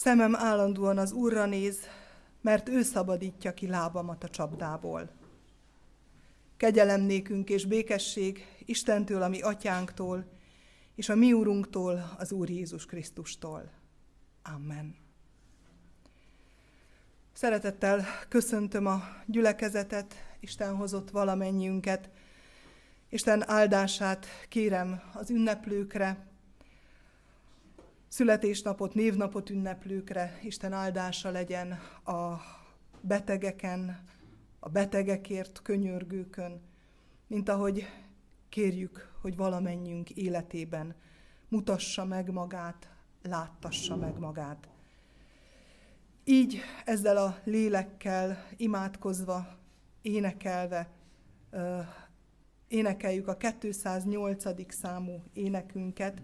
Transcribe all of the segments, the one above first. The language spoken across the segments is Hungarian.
Szemem állandóan az Úrra néz, mert ő szabadítja ki lábamat a csapdából. Kegyelem nékünk és békesség Istentől, a mi atyánktól, és a mi úrunktól, az Úr Jézus Krisztustól. Amen. Szeretettel köszöntöm a gyülekezetet, Isten hozott valamennyiünket. Isten áldását kérem az ünneplőkre, születésnapot, névnapot ünneplőkre, Isten áldása legyen a betegeken, a betegekért könyörgőkön, mint ahogy kérjük, hogy valamennyünk életében mutassa meg magát, láttassa meg magát. Így ezzel a lélekkel imádkozva, énekelve, énekeljük a 208. számú énekünket,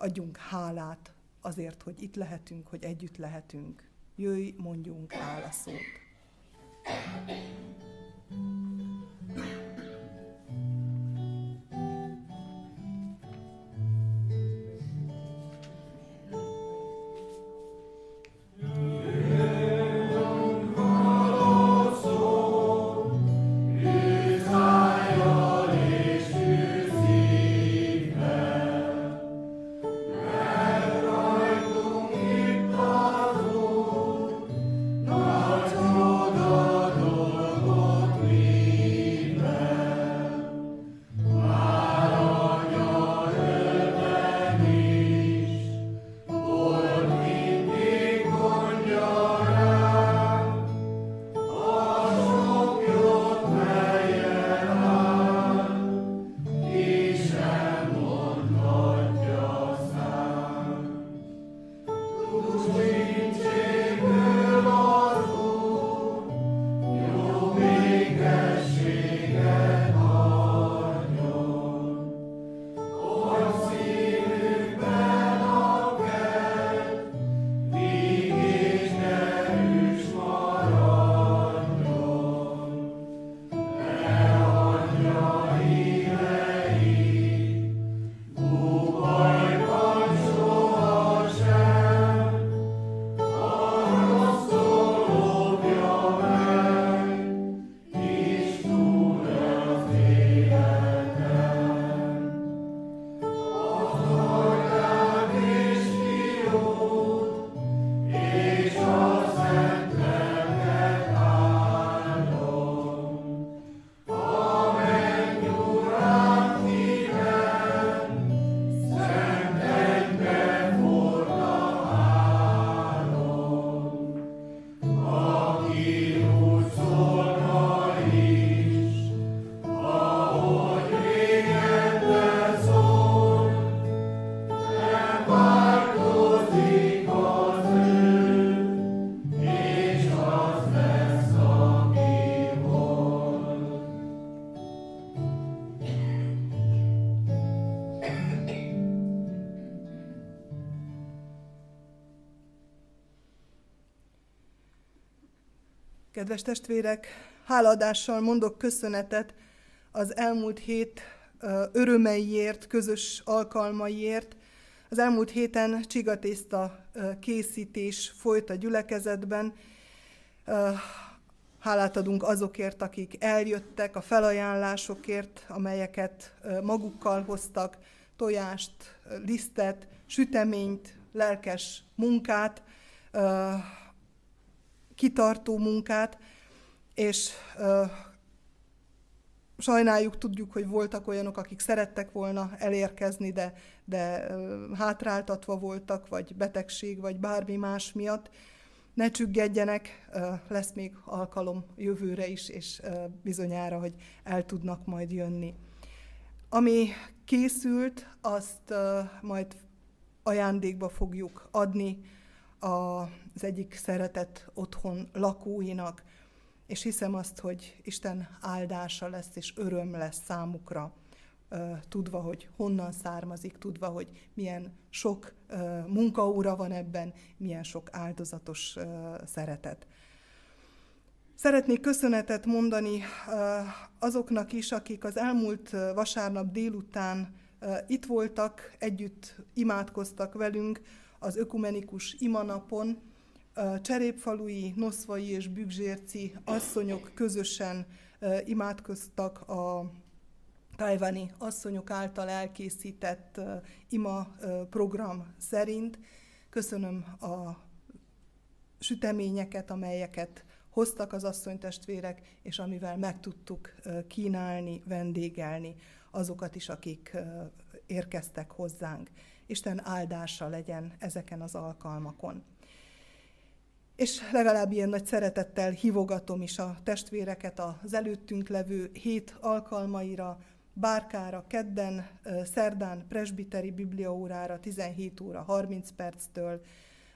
adjunk hálát azért, hogy itt lehetünk, hogy együtt lehetünk. Jöjj, mondjunk hálaszót. thank you Kedves testvérek, háladással mondok köszönetet az elmúlt hét örömeiért, közös alkalmaiért. Az elmúlt héten csigatészta készítés folyt a gyülekezetben. Hálát adunk azokért, akik eljöttek, a felajánlásokért, amelyeket magukkal hoztak, tojást, lisztet, süteményt, lelkes munkát, kitartó munkát, és sajnáljuk, tudjuk, hogy voltak olyanok, akik szerettek volna elérkezni, de, de hátráltatva voltak, vagy betegség, vagy bármi más miatt. Ne csüggedjenek, lesz még alkalom jövőre is, és bizonyára, hogy el tudnak majd jönni. Ami készült, azt majd ajándékba fogjuk adni az egyik szeretett otthon lakóinak, és hiszem azt, hogy Isten áldása lesz és öröm lesz számukra, tudva, hogy honnan származik, tudva, hogy milyen sok munkaóra van ebben, milyen sok áldozatos szeretet. Szeretnék köszönetet mondani azoknak is, akik az elmúlt vasárnap délután itt voltak, együtt imádkoztak velünk, az ökumenikus imanapon cserépfalui, noszvai és bügzsérci asszonyok közösen imádkoztak a tajvani asszonyok által elkészített ima program szerint. Köszönöm a süteményeket, amelyeket hoztak az asszonytestvérek, és amivel meg tudtuk kínálni, vendégelni azokat is, akik érkeztek hozzánk. Isten áldása legyen ezeken az alkalmakon. És legalább ilyen nagy szeretettel hívogatom is a testvéreket az előttünk levő hét alkalmaira, Bárkára, kedden, szerdán presbiteri bibliaórára 17 óra 30 perctől,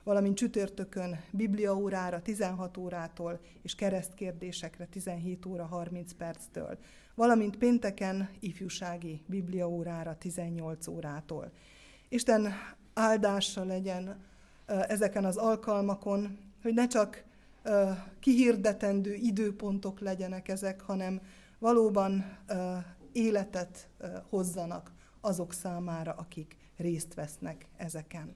valamint csütörtökön bibliaórára 16 órától és keresztkérdésekre 17 óra 30 perctől, valamint pénteken ifjúsági bibliaórára 18 órától. Isten áldása legyen ezeken az alkalmakon, hogy ne csak kihirdetendő időpontok legyenek ezek, hanem valóban életet hozzanak azok számára, akik részt vesznek ezeken.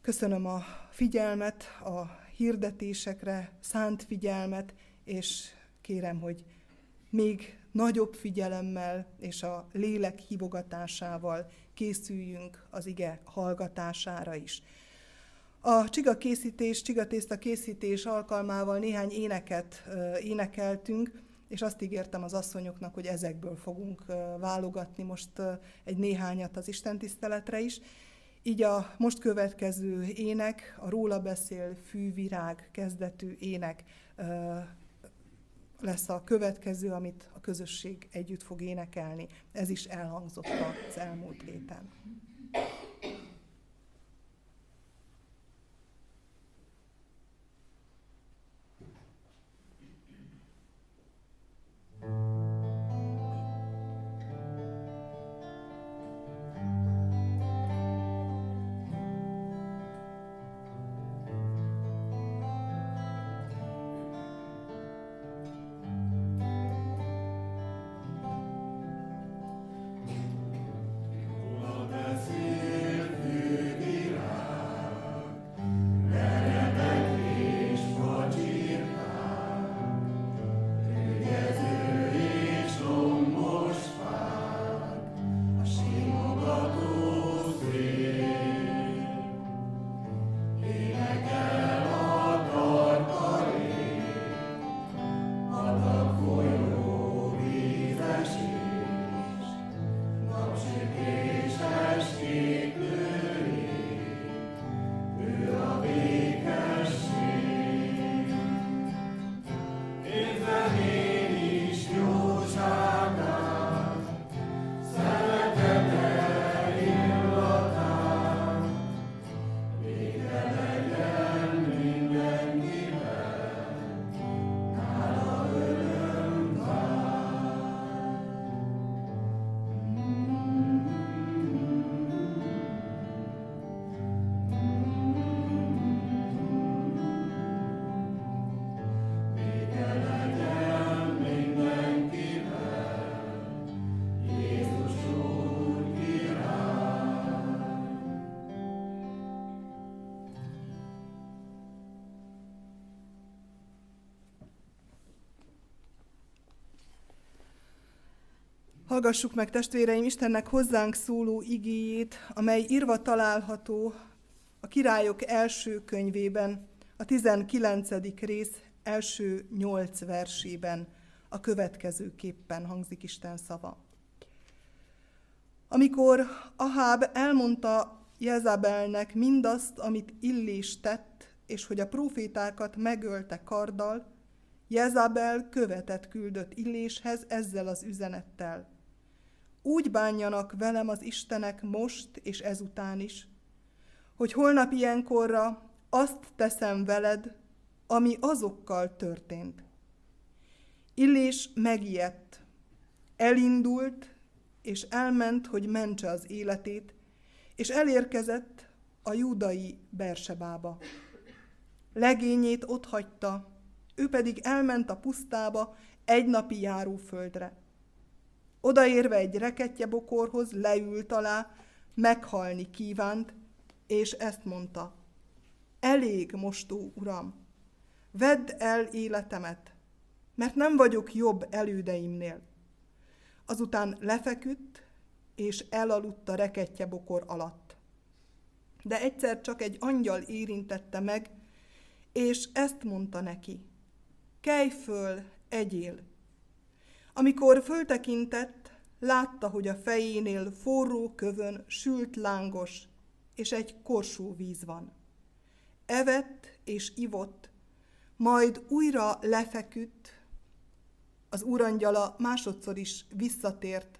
Köszönöm a figyelmet, a hirdetésekre szánt figyelmet, és kérem, hogy még nagyobb figyelemmel és a lélek hívogatásával készüljünk az ige hallgatására is. A csiga készítés, csigatészta készítés alkalmával néhány éneket énekeltünk, és azt ígértem az asszonyoknak, hogy ezekből fogunk válogatni most egy néhányat az Isten tiszteletre is. Így a most következő ének, a róla beszél fűvirág kezdetű ének lesz a következő, amit a közösség együtt fog énekelni. Ez is elhangzott az elmúlt héten. Hallgassuk meg, testvéreim, Istennek hozzánk szóló igéjét, amely írva található a királyok első könyvében, a 19. rész első nyolc versében, a következőképpen hangzik Isten szava. Amikor Aháb elmondta Jezabelnek mindazt, amit Illés tett, és hogy a profétákat megölte karddal, Jezabel követet küldött Illéshez ezzel az üzenettel. Úgy bánjanak velem az Istenek most és ezután is, hogy holnap ilyenkorra azt teszem veled, ami azokkal történt. Illés megijedt, elindult, és elment, hogy mentse az életét, és elérkezett a júdai Bersebába. Legényét ott hagyta, ő pedig elment a pusztába egy napi járóföldre. Odaérve egy reketje bokorhoz leült alá, meghalni kívánt, és ezt mondta, elég mostó uram, vedd el életemet, mert nem vagyok jobb elődeimnél. Azután lefeküdt, és elaludt a reketje bokor alatt. De egyszer csak egy angyal érintette meg, és ezt mondta neki, kelj föl, egyél. Amikor föltekintett, látta, hogy a fejénél forró kövön sült lángos, és egy korsó víz van. Evett és ivott, majd újra lefeküdt, az urangyala másodszor is visszatért,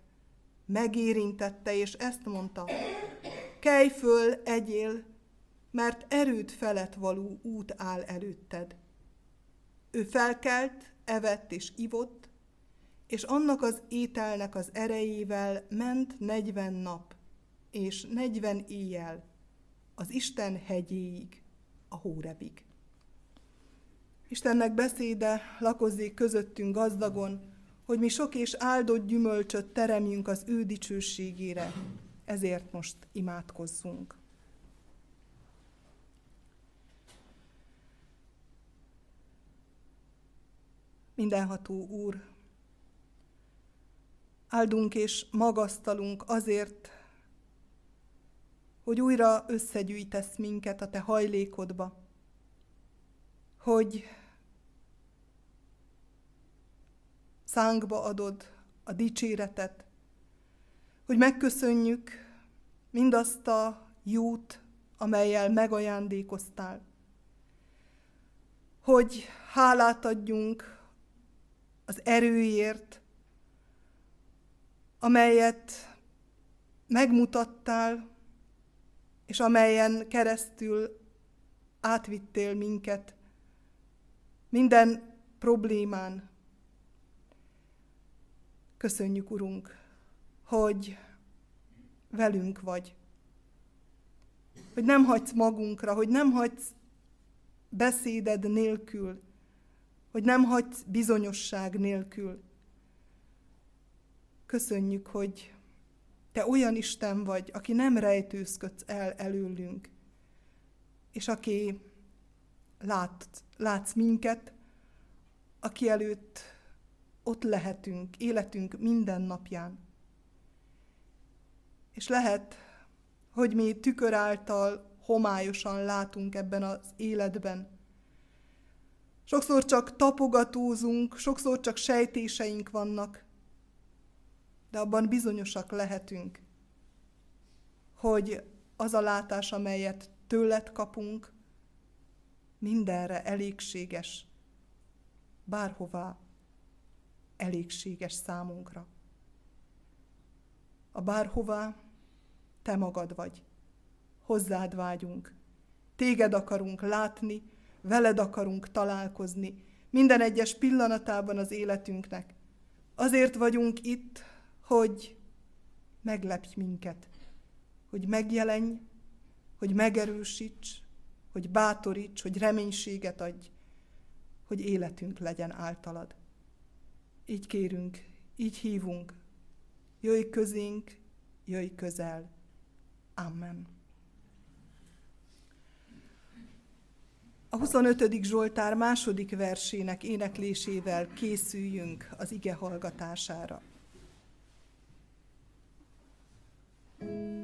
megérintette, és ezt mondta, kelj föl, egyél, mert erőd felett való út áll előtted. Ő felkelt, evett és ivott, és annak az ételnek az erejével ment negyven nap, és negyven éjjel az Isten hegyéig, a Hórebig. Istennek beszéde lakozzék közöttünk gazdagon, hogy mi sok és áldott gyümölcsöt teremjünk az ő dicsőségére. Ezért most imádkozzunk. Mindenható Úr, áldunk és magasztalunk azért, hogy újra összegyűjtesz minket a Te hajlékodba, hogy szánkba adod a dicséretet, hogy megköszönjük mindazt a jót, amelyel megajándékoztál, hogy hálát adjunk az erőért, amelyet megmutattál, és amelyen keresztül átvittél minket minden problémán. Köszönjük, Urunk, hogy velünk vagy, hogy nem hagysz magunkra, hogy nem hagysz beszéded nélkül, hogy nem hagysz bizonyosság nélkül. Köszönjük, hogy te olyan Isten vagy, aki nem rejtőzködsz el előlünk, és aki lát, látsz minket, aki előtt ott lehetünk, életünk minden napján. És lehet, hogy mi tükör által homályosan látunk ebben az életben. Sokszor csak tapogatózunk, sokszor csak sejtéseink vannak, de abban bizonyosak lehetünk, hogy az a látás, amelyet tőled kapunk, mindenre elégséges, bárhová elégséges számunkra. A bárhová te magad vagy, hozzád vágyunk, téged akarunk látni, veled akarunk találkozni, minden egyes pillanatában az életünknek. Azért vagyunk itt, hogy meglepj minket, hogy megjelenj, hogy megerősíts, hogy bátoríts, hogy reménységet adj, hogy életünk legyen általad. Így kérünk, így hívunk, jöjj közénk, jöjj közel. Amen. A 25. Zsoltár második versének éneklésével készüljünk az ige hallgatására. Thank you.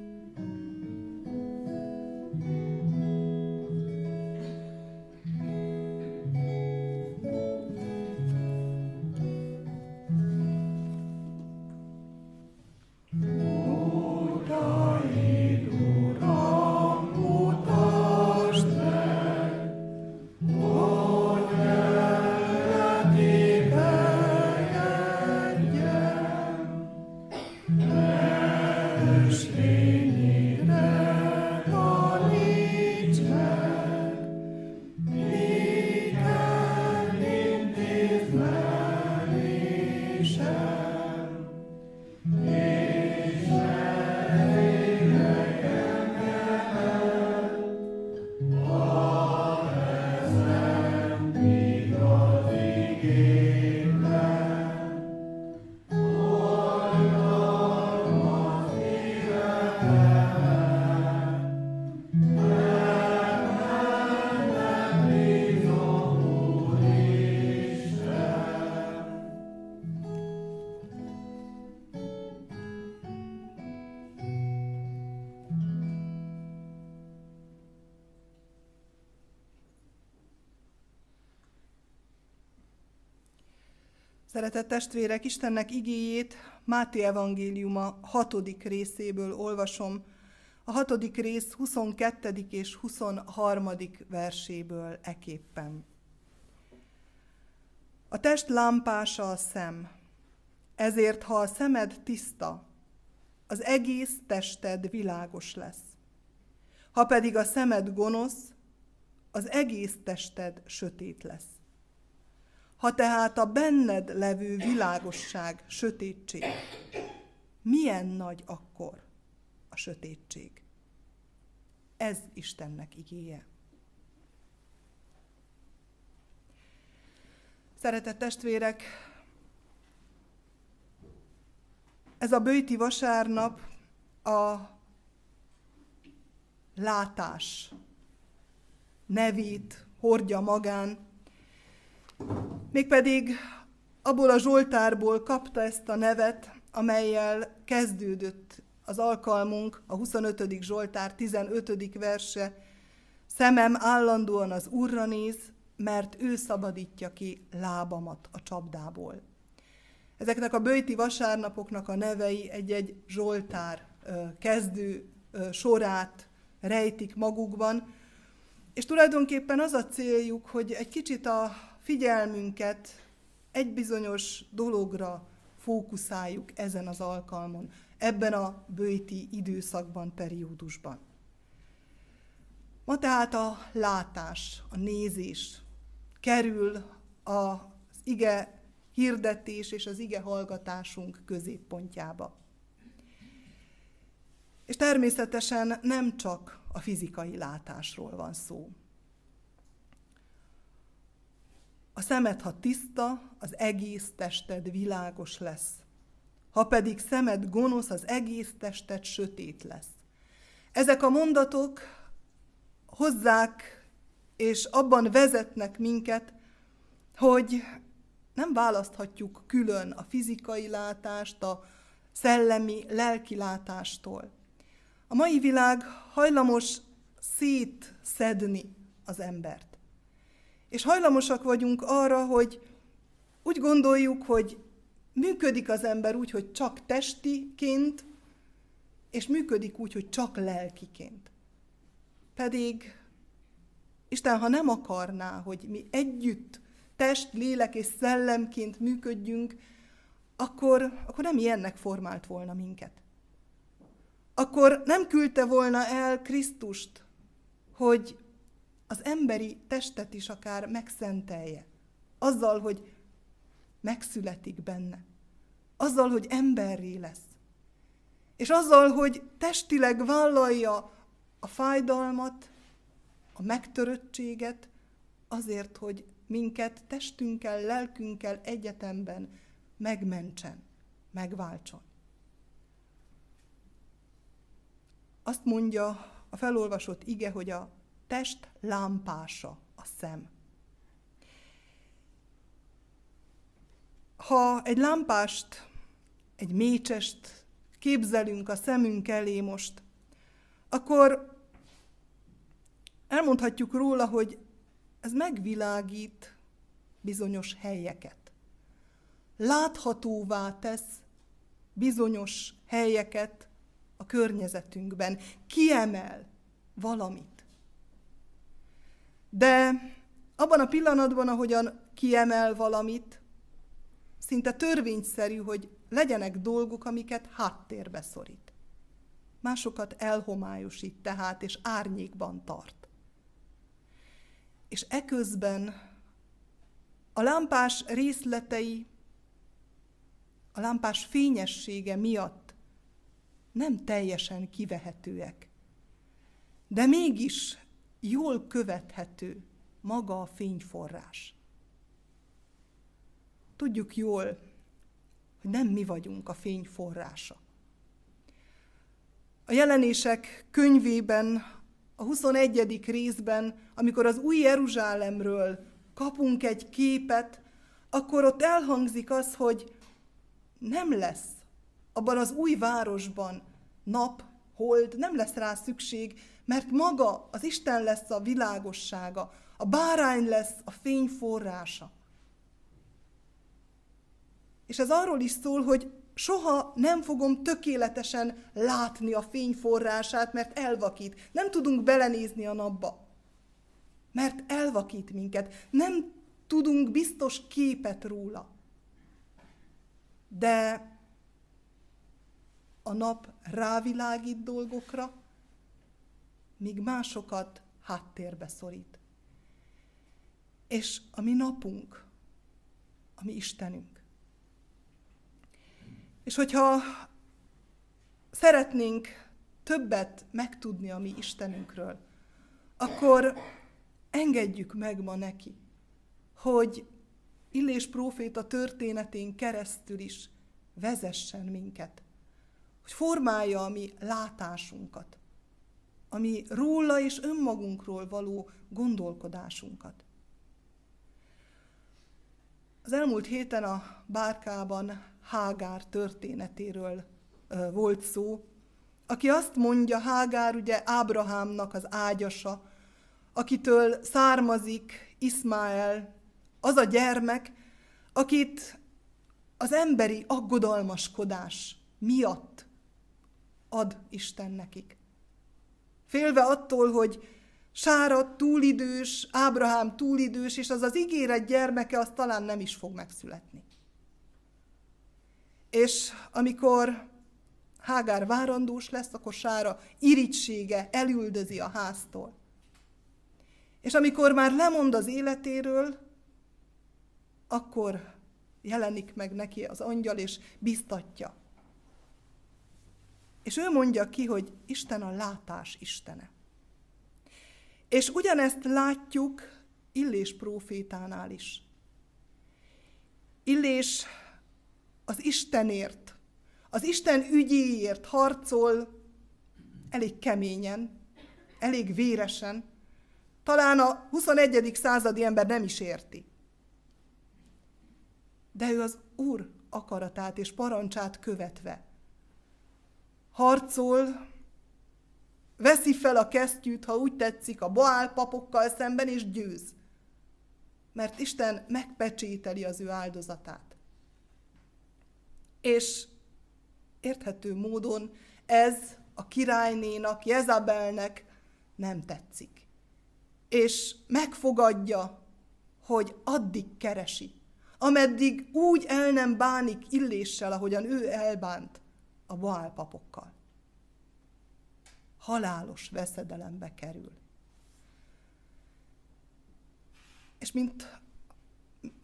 Szeretett testvérek, Istennek igéjét Máté evangéliuma hatodik részéből olvasom, a hatodik rész 22. és 23. verséből eképpen. A test lámpása a szem, ezért ha a szemed tiszta, az egész tested világos lesz. Ha pedig a szemed gonosz, az egész tested sötét lesz. Ha tehát a benned levő világosság sötétség, milyen nagy akkor a sötétség? Ez Istennek igéje. Szeretett testvérek, ez a bőti vasárnap a látás nevét hordja magán, Mégpedig abból a Zsoltárból kapta ezt a nevet, amelyel kezdődött az alkalmunk, a 25. Zsoltár 15. verse. Szemem állandóan az Úrra néz, mert ő szabadítja ki lábamat a csapdából. Ezeknek a bőti vasárnapoknak a nevei egy-egy Zsoltár kezdő sorát rejtik magukban, és tulajdonképpen az a céljuk, hogy egy kicsit a figyelmünket egy bizonyos dologra fókuszáljuk ezen az alkalmon, ebben a bőti időszakban, periódusban. Ma tehát a látás, a nézés kerül az ige hirdetés és az ige hallgatásunk középpontjába. És természetesen nem csak a fizikai látásról van szó. A szemed, ha tiszta, az egész tested világos lesz. Ha pedig szemed gonosz, az egész tested sötét lesz. Ezek a mondatok hozzák és abban vezetnek minket, hogy nem választhatjuk külön a fizikai látást a szellemi, lelki látástól. A mai világ hajlamos szétszedni az embert. És hajlamosak vagyunk arra, hogy úgy gondoljuk, hogy működik az ember úgy, hogy csak testiként, és működik úgy, hogy csak lelkiként. Pedig Isten, ha nem akarná, hogy mi együtt test, lélek és szellemként működjünk, akkor, akkor nem ilyennek formált volna minket. Akkor nem küldte volna el Krisztust, hogy az emberi testet is akár megszentelje. Azzal, hogy megszületik benne. Azzal, hogy emberré lesz. És azzal, hogy testileg vállalja a fájdalmat, a megtöröttséget, azért, hogy minket testünkkel, lelkünkkel egyetemben megmentsen, megváltson. Azt mondja a felolvasott ige, hogy a test lámpása a szem. Ha egy lámpást, egy mécsest képzelünk a szemünk elé most, akkor elmondhatjuk róla, hogy ez megvilágít bizonyos helyeket. Láthatóvá tesz bizonyos helyeket a környezetünkben, kiemel valamit. De abban a pillanatban, ahogyan kiemel valamit, szinte törvényszerű, hogy legyenek dolgok, amiket háttérbe szorít. Másokat elhomályosít tehát, és árnyékban tart. És eközben a lámpás részletei, a lámpás fényessége miatt nem teljesen kivehetőek. De mégis jól követhető maga a fényforrás. Tudjuk jól, hogy nem mi vagyunk a fény forrása. A jelenések könyvében, a 21. részben, amikor az új Jeruzsálemről kapunk egy képet, akkor ott elhangzik az, hogy nem lesz abban az új városban nap, hold, nem lesz rá szükség, mert maga az Isten lesz a világossága, a bárány lesz a fény forrása. És ez arról is szól, hogy soha nem fogom tökéletesen látni a fényforrását, mert elvakít. Nem tudunk belenézni a napba, mert elvakít minket. Nem tudunk biztos képet róla. De a nap rávilágít dolgokra, míg másokat háttérbe szorít. És a mi napunk, a mi Istenünk. És hogyha szeretnénk többet megtudni a mi Istenünkről, akkor engedjük meg ma neki, hogy Illés próféta történetén keresztül is vezessen minket, hogy formálja a mi látásunkat, ami róla és önmagunkról való gondolkodásunkat. Az elmúlt héten a bárkában Hágár történetéről volt szó, aki azt mondja, Hágár ugye Ábrahámnak az ágyasa, akitől származik Iszmáel, az a gyermek, akit az emberi aggodalmaskodás miatt ad Isten nekik. Félve attól, hogy Sára túlidős, Ábrahám túlidős, és az az ígéret gyermeke, az talán nem is fog megszületni. És amikor Hágár várandós lesz, akkor Sára irítsége elüldözi a háztól. És amikor már lemond az életéről, akkor jelenik meg neki az angyal, és biztatja. És ő mondja ki, hogy Isten a látás Istene. És ugyanezt látjuk Illés prófétánál is. Illés az Istenért, az Isten ügyéért harcol elég keményen, elég véresen. Talán a 21. századi ember nem is érti. De ő az Úr akaratát és parancsát követve harcol, veszi fel a kesztyűt, ha úgy tetszik, a Baál papokkal szemben, és győz. Mert Isten megpecsételi az ő áldozatát. És érthető módon ez a királynénak, Jezabelnek nem tetszik. És megfogadja, hogy addig keresi, ameddig úgy el nem bánik illéssel, ahogyan ő elbánt a Baál papokkal. Halálos veszedelembe kerül. És mint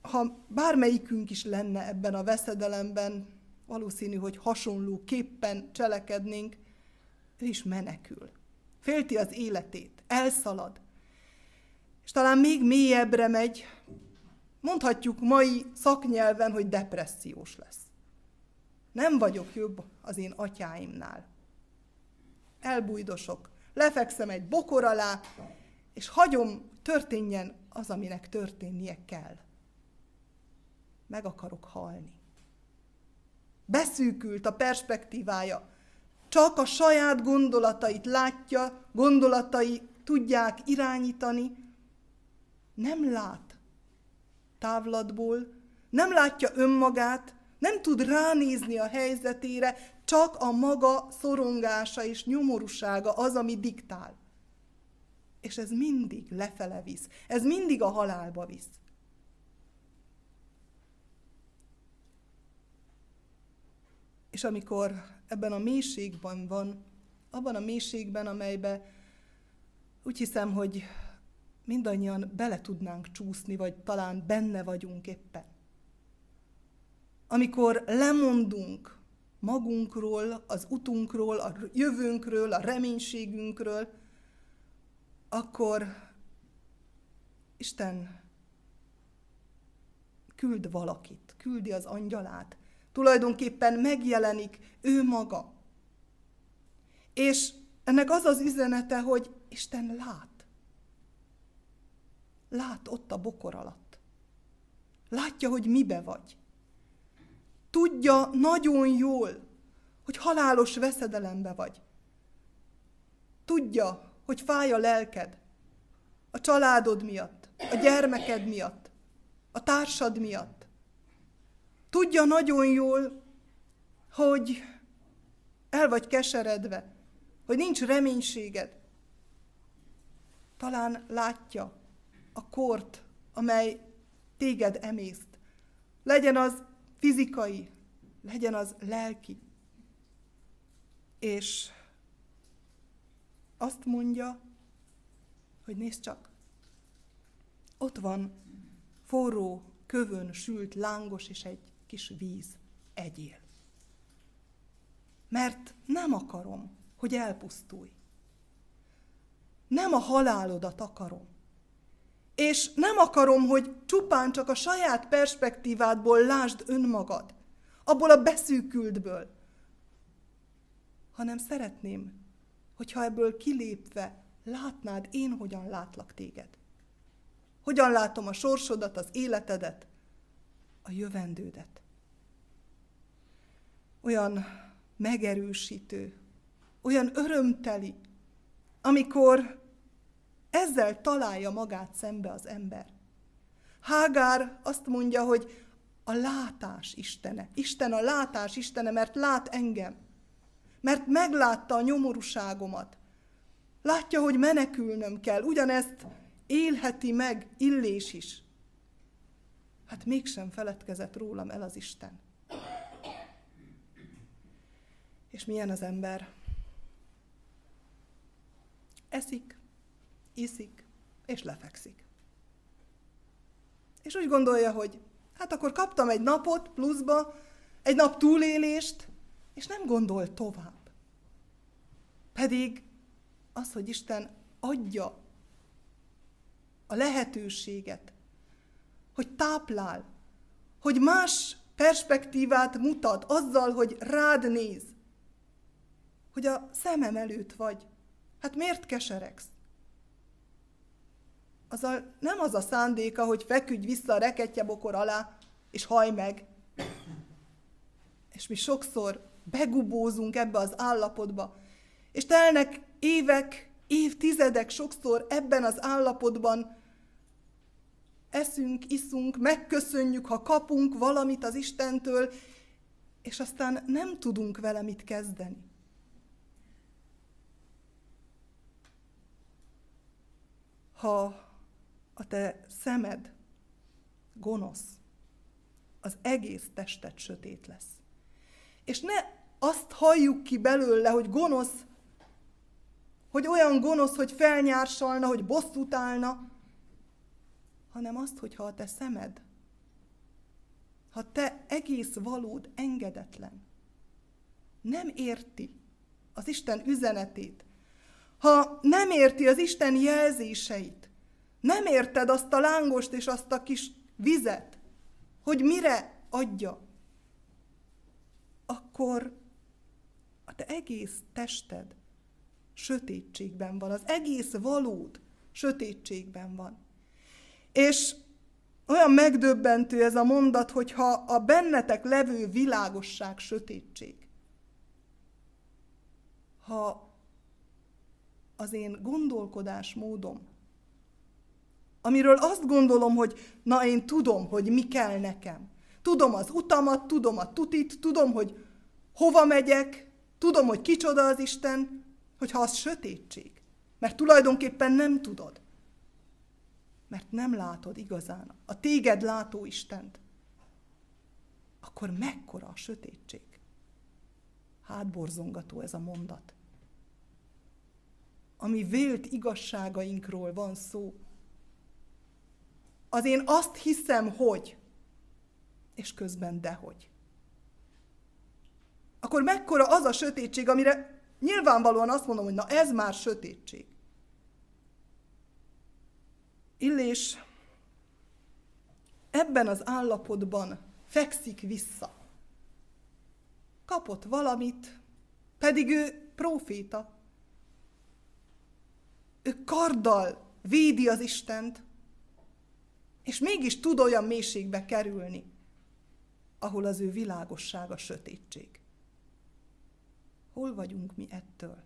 ha bármelyikünk is lenne ebben a veszedelemben, valószínű, hogy hasonló képpen cselekednénk, ő is menekül. Félti az életét, elszalad, és talán még mélyebbre megy, mondhatjuk mai szaknyelven, hogy depressziós lesz. Nem vagyok jobb az én atyáimnál. Elbújdosok, lefekszem egy bokor alá, és hagyom, történjen az, aminek történnie kell. Meg akarok halni. Beszűkült a perspektívája. Csak a saját gondolatait látja, gondolatai tudják irányítani. Nem lát távlatból, nem látja önmagát, nem tud ránézni a helyzetére, csak a maga szorongása és nyomorúsága az, ami diktál. És ez mindig lefele visz, ez mindig a halálba visz. És amikor ebben a mélységben van, abban a mélységben, amelybe úgy hiszem, hogy mindannyian bele tudnánk csúszni, vagy talán benne vagyunk éppen amikor lemondunk magunkról, az utunkról, a jövőnkről, a reménységünkről, akkor Isten küld valakit, küldi az angyalát. Tulajdonképpen megjelenik ő maga. És ennek az az üzenete, hogy Isten lát. Lát ott a bokor alatt. Látja, hogy mibe vagy tudja nagyon jól, hogy halálos veszedelembe vagy. Tudja, hogy fáj a lelked, a családod miatt, a gyermeked miatt, a társad miatt. Tudja nagyon jól, hogy el vagy keseredve, hogy nincs reménységed. Talán látja a kort, amely téged emészt. Legyen az fizikai, legyen az lelki. És azt mondja, hogy nézd csak, ott van forró, kövön sült, lángos és egy kis víz. Egyél. Mert nem akarom, hogy elpusztulj. Nem a halálodat akarom. És nem akarom, hogy csupán csak a saját perspektívádból lásd önmagad, abból a beszűkültből, hanem szeretném, hogyha ebből kilépve látnád én, hogyan látlak téged. Hogyan látom a sorsodat, az életedet, a jövendődet. Olyan megerősítő, olyan örömteli, amikor ezzel találja magát szembe az ember. Hágár azt mondja, hogy a látás istene. Isten a látás istene, mert lát engem. Mert meglátta a nyomorúságomat. Látja, hogy menekülnöm kell. Ugyanezt élheti meg Illés is. Hát mégsem feledkezett rólam el az Isten. És milyen az ember? Eszik, iszik, és lefekszik. És úgy gondolja, hogy hát akkor kaptam egy napot pluszba, egy nap túlélést, és nem gondol tovább. Pedig az, hogy Isten adja a lehetőséget, hogy táplál, hogy más perspektívát mutat azzal, hogy rád néz, hogy a szemem előtt vagy. Hát miért keseregsz? Azzal nem az a szándéka, hogy feküdj vissza a reketje bokor alá, és haj meg. És mi sokszor begubózunk ebbe az állapotba, és telnek évek, évtizedek sokszor ebben az állapotban eszünk, iszunk, megköszönjük, ha kapunk valamit az Istentől, és aztán nem tudunk vele mit kezdeni. Ha a te szemed gonosz, az egész tested sötét lesz. És ne azt halljuk ki belőle, hogy gonosz, hogy olyan gonosz, hogy felnyársalna, hogy bosszút állna, hanem azt, hogyha a te szemed, ha te egész valód engedetlen, nem érti az Isten üzenetét, ha nem érti az Isten jelzéseit, nem érted azt a lángost és azt a kis vizet, hogy mire adja, akkor a te egész tested sötétségben van, az egész valód sötétségben van. És olyan megdöbbentő ez a mondat, hogyha a bennetek levő világosság sötétség. Ha az én gondolkodásmódom, amiről azt gondolom, hogy na én tudom, hogy mi kell nekem. Tudom az utamat, tudom a tutit, tudom, hogy hova megyek, tudom, hogy kicsoda az Isten, hogyha az sötétség. Mert tulajdonképpen nem tudod mert nem látod igazán a téged látó Istent, akkor mekkora a sötétség. Hátborzongató ez a mondat. Ami vélt igazságainkról van szó. Az én azt hiszem, hogy, és közben dehogy. Akkor mekkora az a sötétség, amire nyilvánvalóan azt mondom, hogy na ez már sötétség. Illés ebben az állapotban fekszik vissza. Kapott valamit, pedig ő próféta. Ő karddal védi az Istent, és mégis tud olyan mélységbe kerülni, ahol az ő világossága sötétség. Hol vagyunk mi ettől?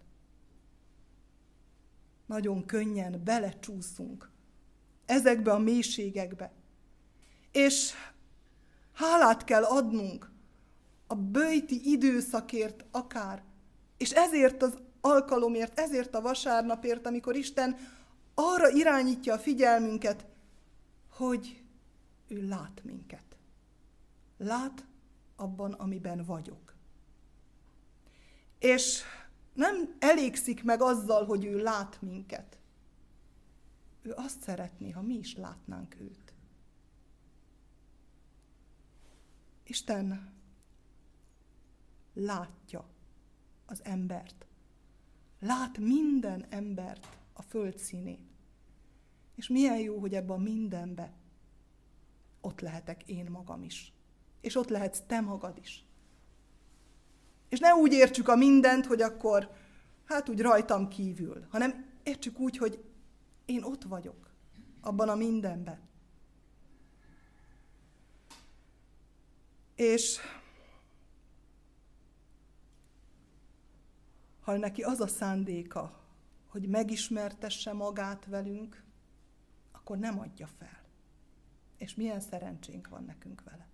Nagyon könnyen belecsúszunk ezekbe a mélységekbe. És Hálát kell adnunk a bőjti időszakért akár, és ezért az alkalomért, ezért a vasárnapért, amikor Isten arra irányítja a figyelmünket, hogy ő lát minket. Lát abban, amiben vagyok. És nem elégszik meg azzal, hogy ő lát minket. Ő azt szeretné, ha mi is látnánk őt. Isten látja az embert. Lát minden embert a föld színén. És milyen jó, hogy ebben a mindenbe ott lehetek én magam is. És ott lehetsz te magad is. És ne úgy értsük a mindent, hogy akkor hát úgy rajtam kívül, hanem értsük úgy, hogy én ott vagyok, abban a mindenben. És ha neki az a szándéka, hogy megismertesse magát velünk, akkor nem adja fel. És milyen szerencsénk van nekünk vele.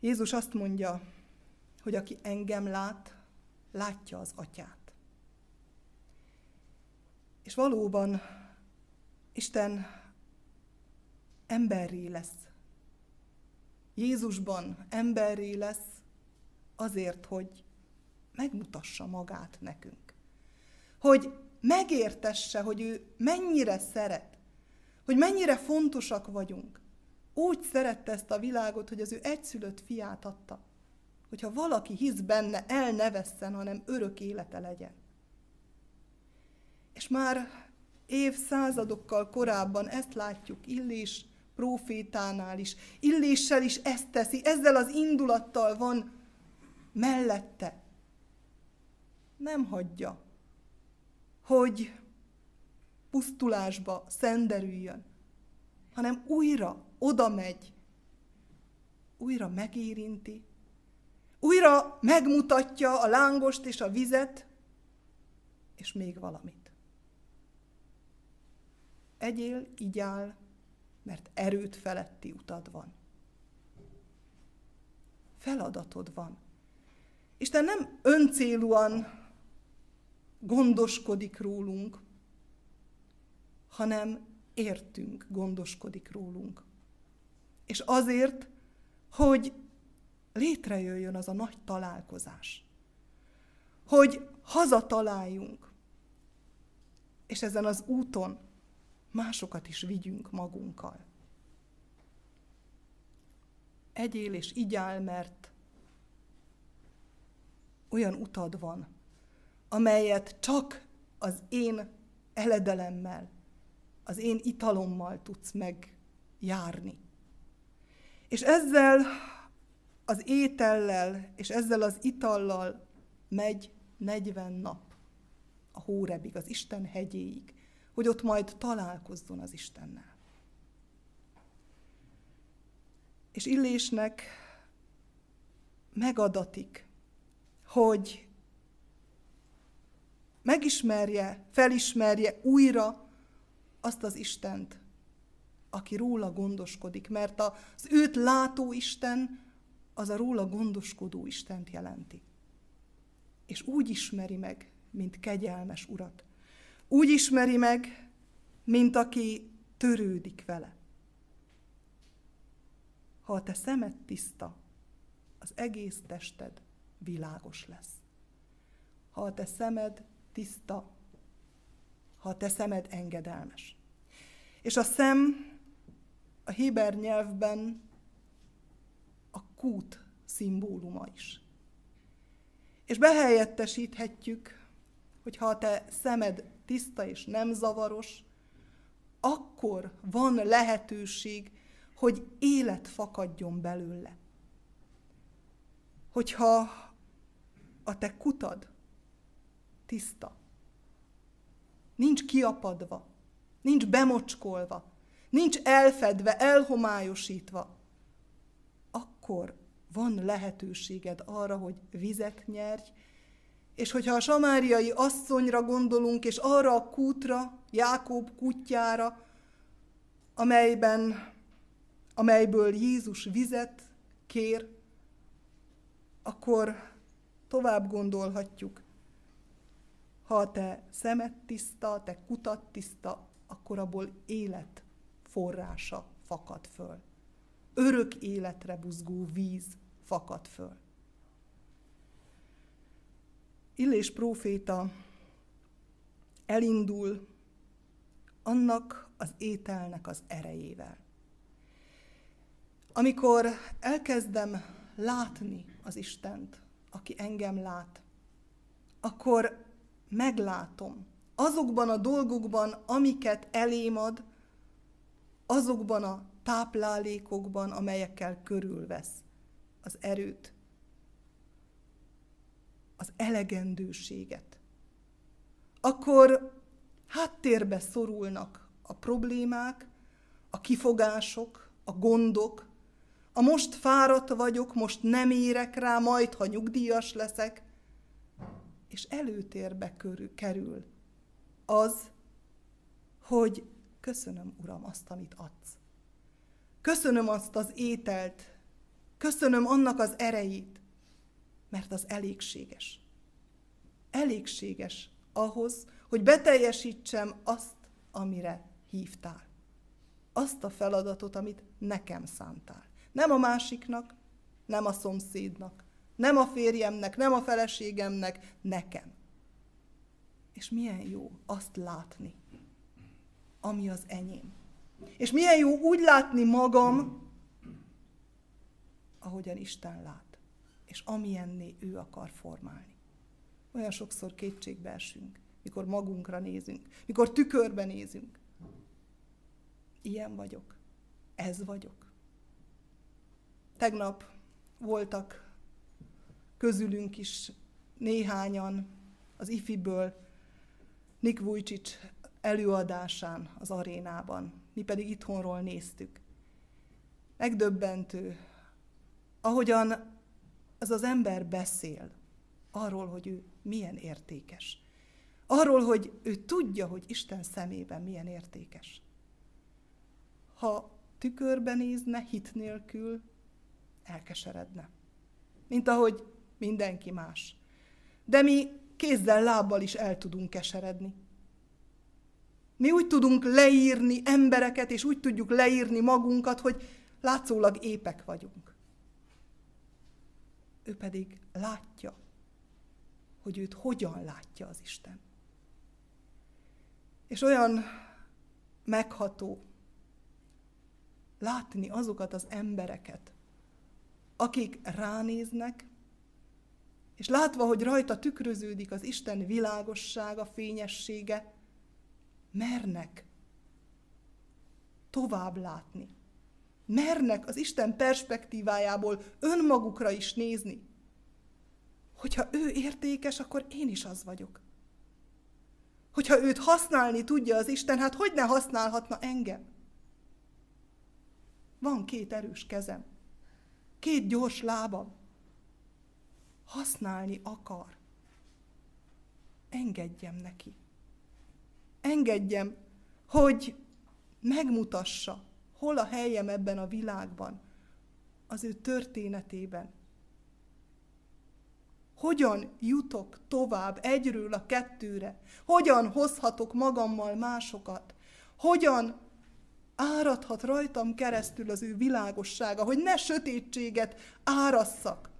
Jézus azt mondja, hogy aki engem lát, látja az atyát. És valóban Isten emberré lesz. Jézusban emberré lesz azért, hogy megmutassa magát nekünk. Hogy megértesse, hogy ő mennyire szeret, hogy mennyire fontosak vagyunk. Úgy szerette ezt a világot, hogy az ő egyszülött fiát adta, hogyha valaki hisz benne, el ne vesszen, hanem örök élete legyen. És már évszázadokkal korábban ezt látjuk Illés profétánál is. Illéssel is ezt teszi, ezzel az indulattal van mellette. Nem hagyja, hogy pusztulásba szenderüljön, hanem újra oda megy, újra megérinti, újra megmutatja a lángost és a vizet, és még valamit. Egyél, igyál, mert erőt feletti utad van. Feladatod van. Isten nem öncélúan gondoskodik rólunk, hanem értünk gondoskodik rólunk. És azért, hogy létrejöjjön az a nagy találkozás. Hogy hazataláljunk. És ezen az úton másokat is vigyünk magunkkal. Egyél és igyál, mert olyan utad van, amelyet csak az én eledelemmel, az én italommal tudsz megjárni. És ezzel az étellel és ezzel az itallal megy 40 nap a Hórebig, az Isten hegyéig, hogy ott majd találkozzon az Istennel. És Illésnek megadatik, hogy megismerje, felismerje újra azt az Istent, aki róla gondoskodik, mert az őt látó Isten az a róla gondoskodó Istent jelenti. És úgy ismeri meg, mint kegyelmes urat. Úgy ismeri meg, mint aki törődik vele. Ha a te szemed tiszta, az egész tested világos lesz. Ha a te szemed tiszta, ha a te szemed engedelmes. És a szem a héber nyelvben a kút szimbóluma is. És behelyettesíthetjük, hogy ha a te szemed tiszta és nem zavaros, akkor van lehetőség, hogy élet fakadjon belőle. Hogyha a te kutad tiszta, nincs kiapadva, nincs bemocskolva, nincs elfedve, elhomályosítva, akkor van lehetőséged arra, hogy vizet nyerj, és hogyha a samáriai asszonyra gondolunk, és arra a kútra, Jákob kutyára, amelyben amelyből Jézus vizet kér, akkor tovább gondolhatjuk. Ha a te szemed tiszta, te kutat tiszta, akkor abból élet forrása fakad föl. Örök életre buzgó víz fakad föl. Illés próféta elindul annak az ételnek az erejével. Amikor elkezdem látni az Istent, aki engem lát, akkor meglátom azokban a dolgokban, amiket elém ad, azokban a táplálékokban, amelyekkel körülvesz az erőt, az elegendőséget. Akkor háttérbe szorulnak a problémák, a kifogások, a gondok, a most fáradt vagyok, most nem érek rá, majd ha nyugdíjas leszek, és előtérbe kerül az, hogy köszönöm, Uram, azt, amit adsz. Köszönöm azt az ételt, köszönöm annak az erejét, mert az elégséges. Elégséges ahhoz, hogy beteljesítsem azt, amire hívtál. Azt a feladatot, amit nekem szántál. Nem a másiknak, nem a szomszédnak, nem a férjemnek, nem a feleségemnek, nekem. És milyen jó azt látni, ami az enyém. És milyen jó úgy látni magam, ahogyan Isten lát, és amilyenné ő akar formálni. Olyan sokszor kétségbe esünk, mikor magunkra nézünk, mikor tükörbe nézünk. Ilyen vagyok. Ez vagyok. Tegnap voltak közülünk is néhányan az ifiből Nick Vujicic előadásán az arénában. Mi pedig itthonról néztük. Megdöbbentő, ahogyan ez az ember beszél arról, hogy ő milyen értékes. Arról, hogy ő tudja, hogy Isten szemében milyen értékes. Ha tükörbe nézne hit nélkül, elkeseredne. Mint ahogy mindenki más. De mi kézzel, lábbal is el tudunk keseredni. Mi úgy tudunk leírni embereket, és úgy tudjuk leírni magunkat, hogy látszólag épek vagyunk. Ő pedig látja, hogy őt hogyan látja az Isten. És olyan megható látni azokat az embereket, akik ránéznek, és látva, hogy rajta tükröződik az Isten világossága, fényessége, mernek tovább látni. Mernek az Isten perspektívájából önmagukra is nézni. Hogyha ő értékes, akkor én is az vagyok. Hogyha őt használni tudja az Isten, hát hogy ne használhatna engem? Van két erős kezem, két gyors lábam. Használni akar. Engedjem neki. Engedjem, hogy megmutassa, hol a helyem ebben a világban, az ő történetében. Hogyan jutok tovább egyről a kettőre? Hogyan hozhatok magammal másokat? Hogyan áradhat rajtam keresztül az ő világossága, hogy ne sötétséget árasszak,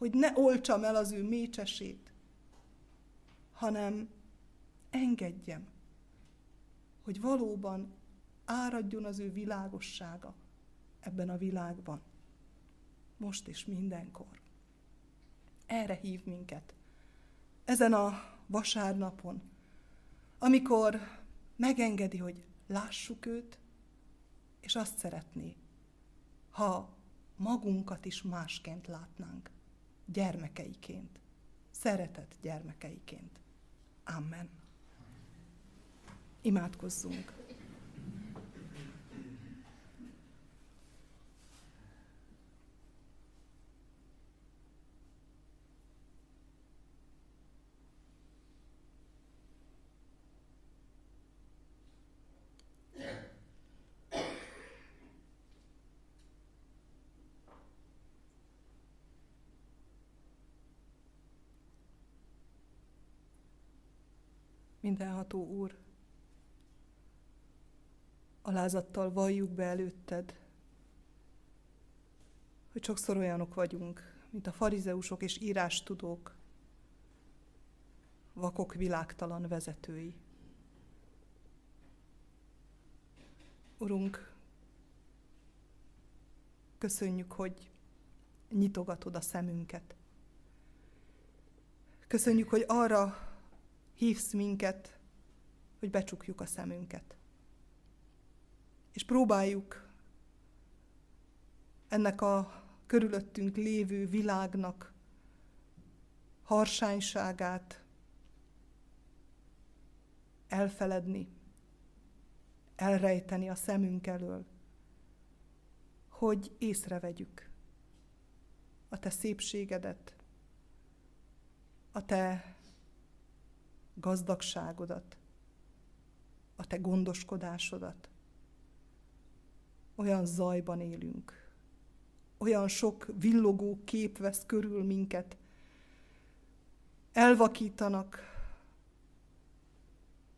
hogy ne olcsam el az ő mécsesét, hanem engedjem, hogy valóban áradjon az ő világossága ebben a világban, most és mindenkor. Erre hív minket. Ezen a vasárnapon, amikor megengedi, hogy lássuk őt, és azt szeretné, ha magunkat is másként látnánk, gyermekeiként, szeretett gyermekeiként. Amen. Imádkozzunk. Mindenható Úr, alázattal valljuk be előtted, hogy sokszor olyanok vagyunk, mint a farizeusok és írástudók, vakok világtalan vezetői. Urunk, köszönjük, hogy nyitogatod a szemünket. Köszönjük, hogy arra hívsz minket, hogy becsukjuk a szemünket. És próbáljuk ennek a körülöttünk lévő világnak harsányságát elfeledni, elrejteni a szemünk elől, hogy észrevegyük a te szépségedet, a te gazdagságodat, a te gondoskodásodat. Olyan zajban élünk, olyan sok villogó kép vesz körül minket, elvakítanak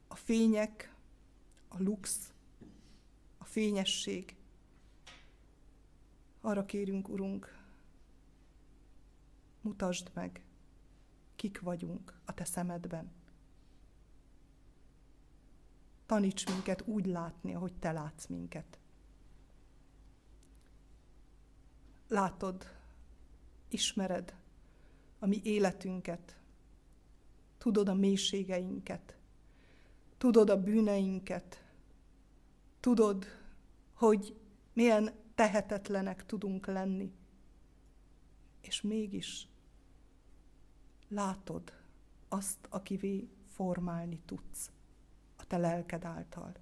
a fények, a lux, a fényesség. Arra kérünk, Urunk, mutasd meg, kik vagyunk a Te szemedben. Taníts minket úgy látni, ahogy Te látsz minket. Látod, ismered a mi életünket, tudod a mélységeinket, tudod a bűneinket, tudod, hogy milyen tehetetlenek tudunk lenni, és mégis látod azt, akivé formálni tudsz te lelked által.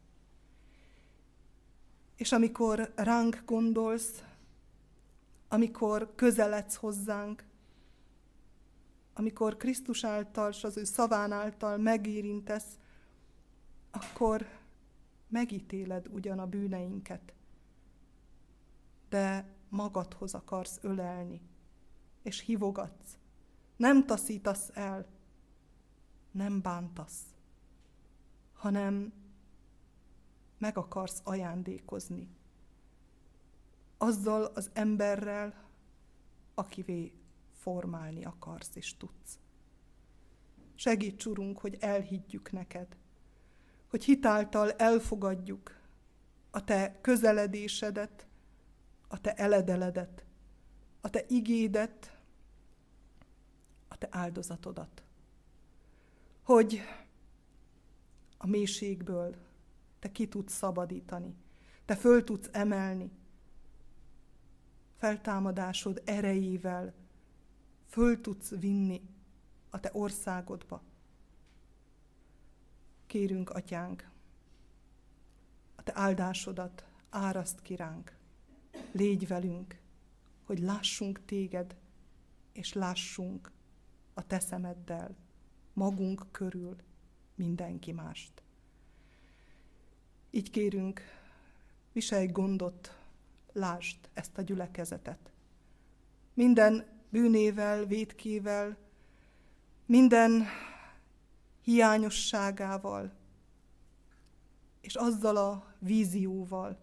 És amikor ránk gondolsz, amikor közeledsz hozzánk, amikor Krisztus által és az ő szaván által megérintesz, akkor megítéled ugyan a bűneinket, de magadhoz akarsz ölelni, és hívogatsz. Nem taszítasz el, nem bántasz, hanem meg akarsz ajándékozni azzal az emberrel, akivé formálni akarsz és tudsz. Segíts, Urunk, hogy elhiggyük neked, hogy hitáltal elfogadjuk a Te közeledésedet, a Te eledeledet, a Te igédet, a Te áldozatodat. Hogy a mélységből Te ki tudsz szabadítani, Te föl tudsz emelni, feltámadásod erejével föl tudsz vinni a te országodba. Kérünk, atyánk, a te áldásodat áraszt ki ránk. Légy velünk, hogy lássunk téged, és lássunk a te szemeddel, magunk körül mindenki mást. Így kérünk, viselj gondot, lásd ezt a gyülekezetet. Minden bűnével, védkével, minden hiányosságával, és azzal a vízióval,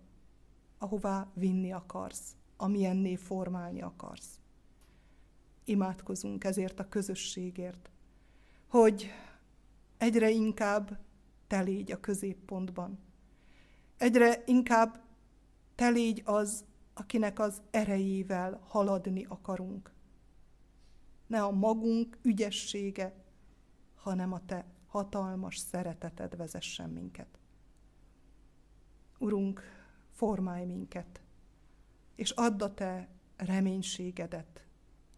ahová vinni akarsz, amilyenné formálni akarsz. Imádkozunk ezért a közösségért, hogy egyre inkább te légy a középpontban. Egyre inkább te légy az, akinek az erejével haladni akarunk. Ne a magunk ügyessége, hanem a te hatalmas szereteted vezessen minket. Urunk, formálj minket, és add a te reménységedet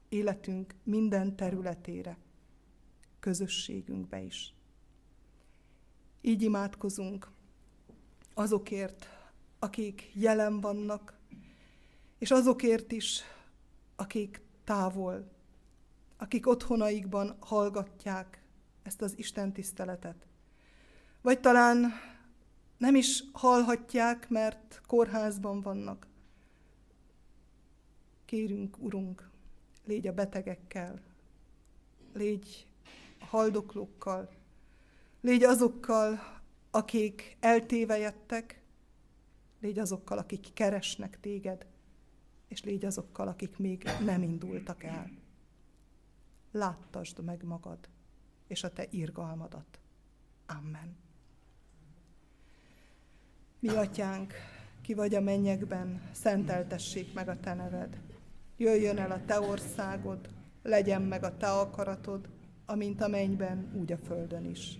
életünk minden területére, közösségünkbe is. Így imádkozunk azokért, akik jelen vannak, és azokért is, akik távol, akik otthonaikban hallgatják ezt az Isten tiszteletet. Vagy talán nem is hallhatják, mert kórházban vannak. Kérünk, Urunk, légy a betegekkel, légy a haldoklókkal, Légy azokkal, akik eltévejettek, légy azokkal, akik keresnek téged, és légy azokkal, akik még nem indultak el. Láttasd meg magad, és a te irgalmadat. Amen. Mi atyánk, ki vagy a mennyekben, szenteltessék meg a te neved. Jöjjön el a te országod, legyen meg a te akaratod, amint a mennyben, úgy a földön is.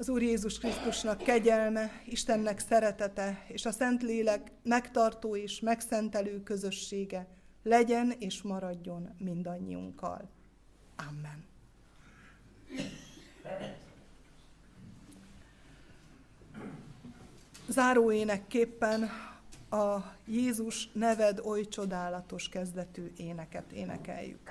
Az Úr Jézus Krisztusnak kegyelme, Istennek szeretete és a Szentlélek megtartó és megszentelő közössége legyen és maradjon mindannyiunkkal. Amen. Záróénekképpen a Jézus neved oly csodálatos kezdetű éneket énekeljük.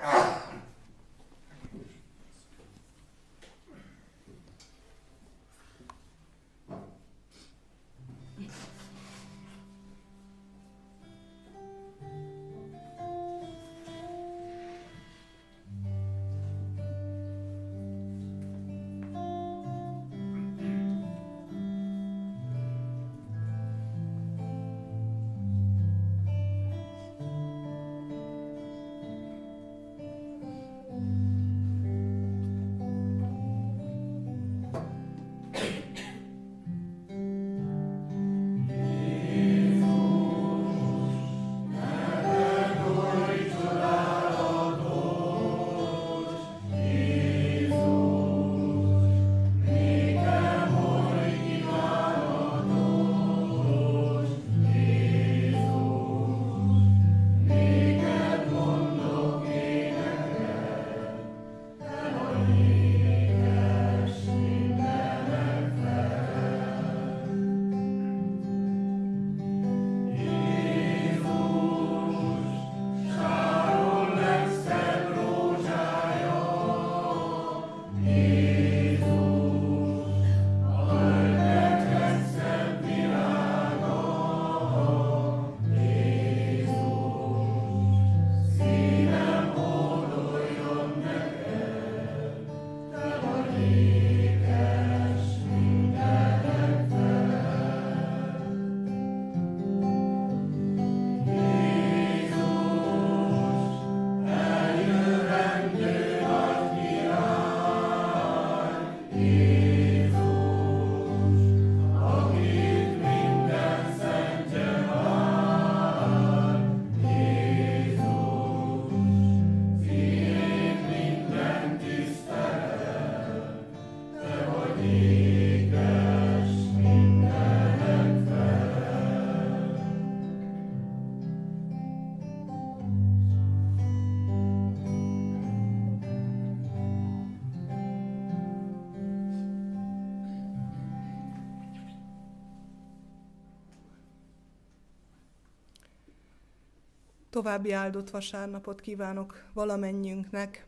További áldott vasárnapot kívánok valamennyünknek,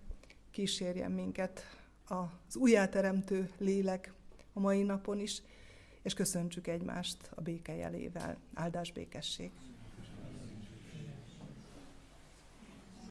kísérjen minket az újjáteremtő lélek a mai napon is, és köszöntsük egymást a béke jelével. Áldás békesség!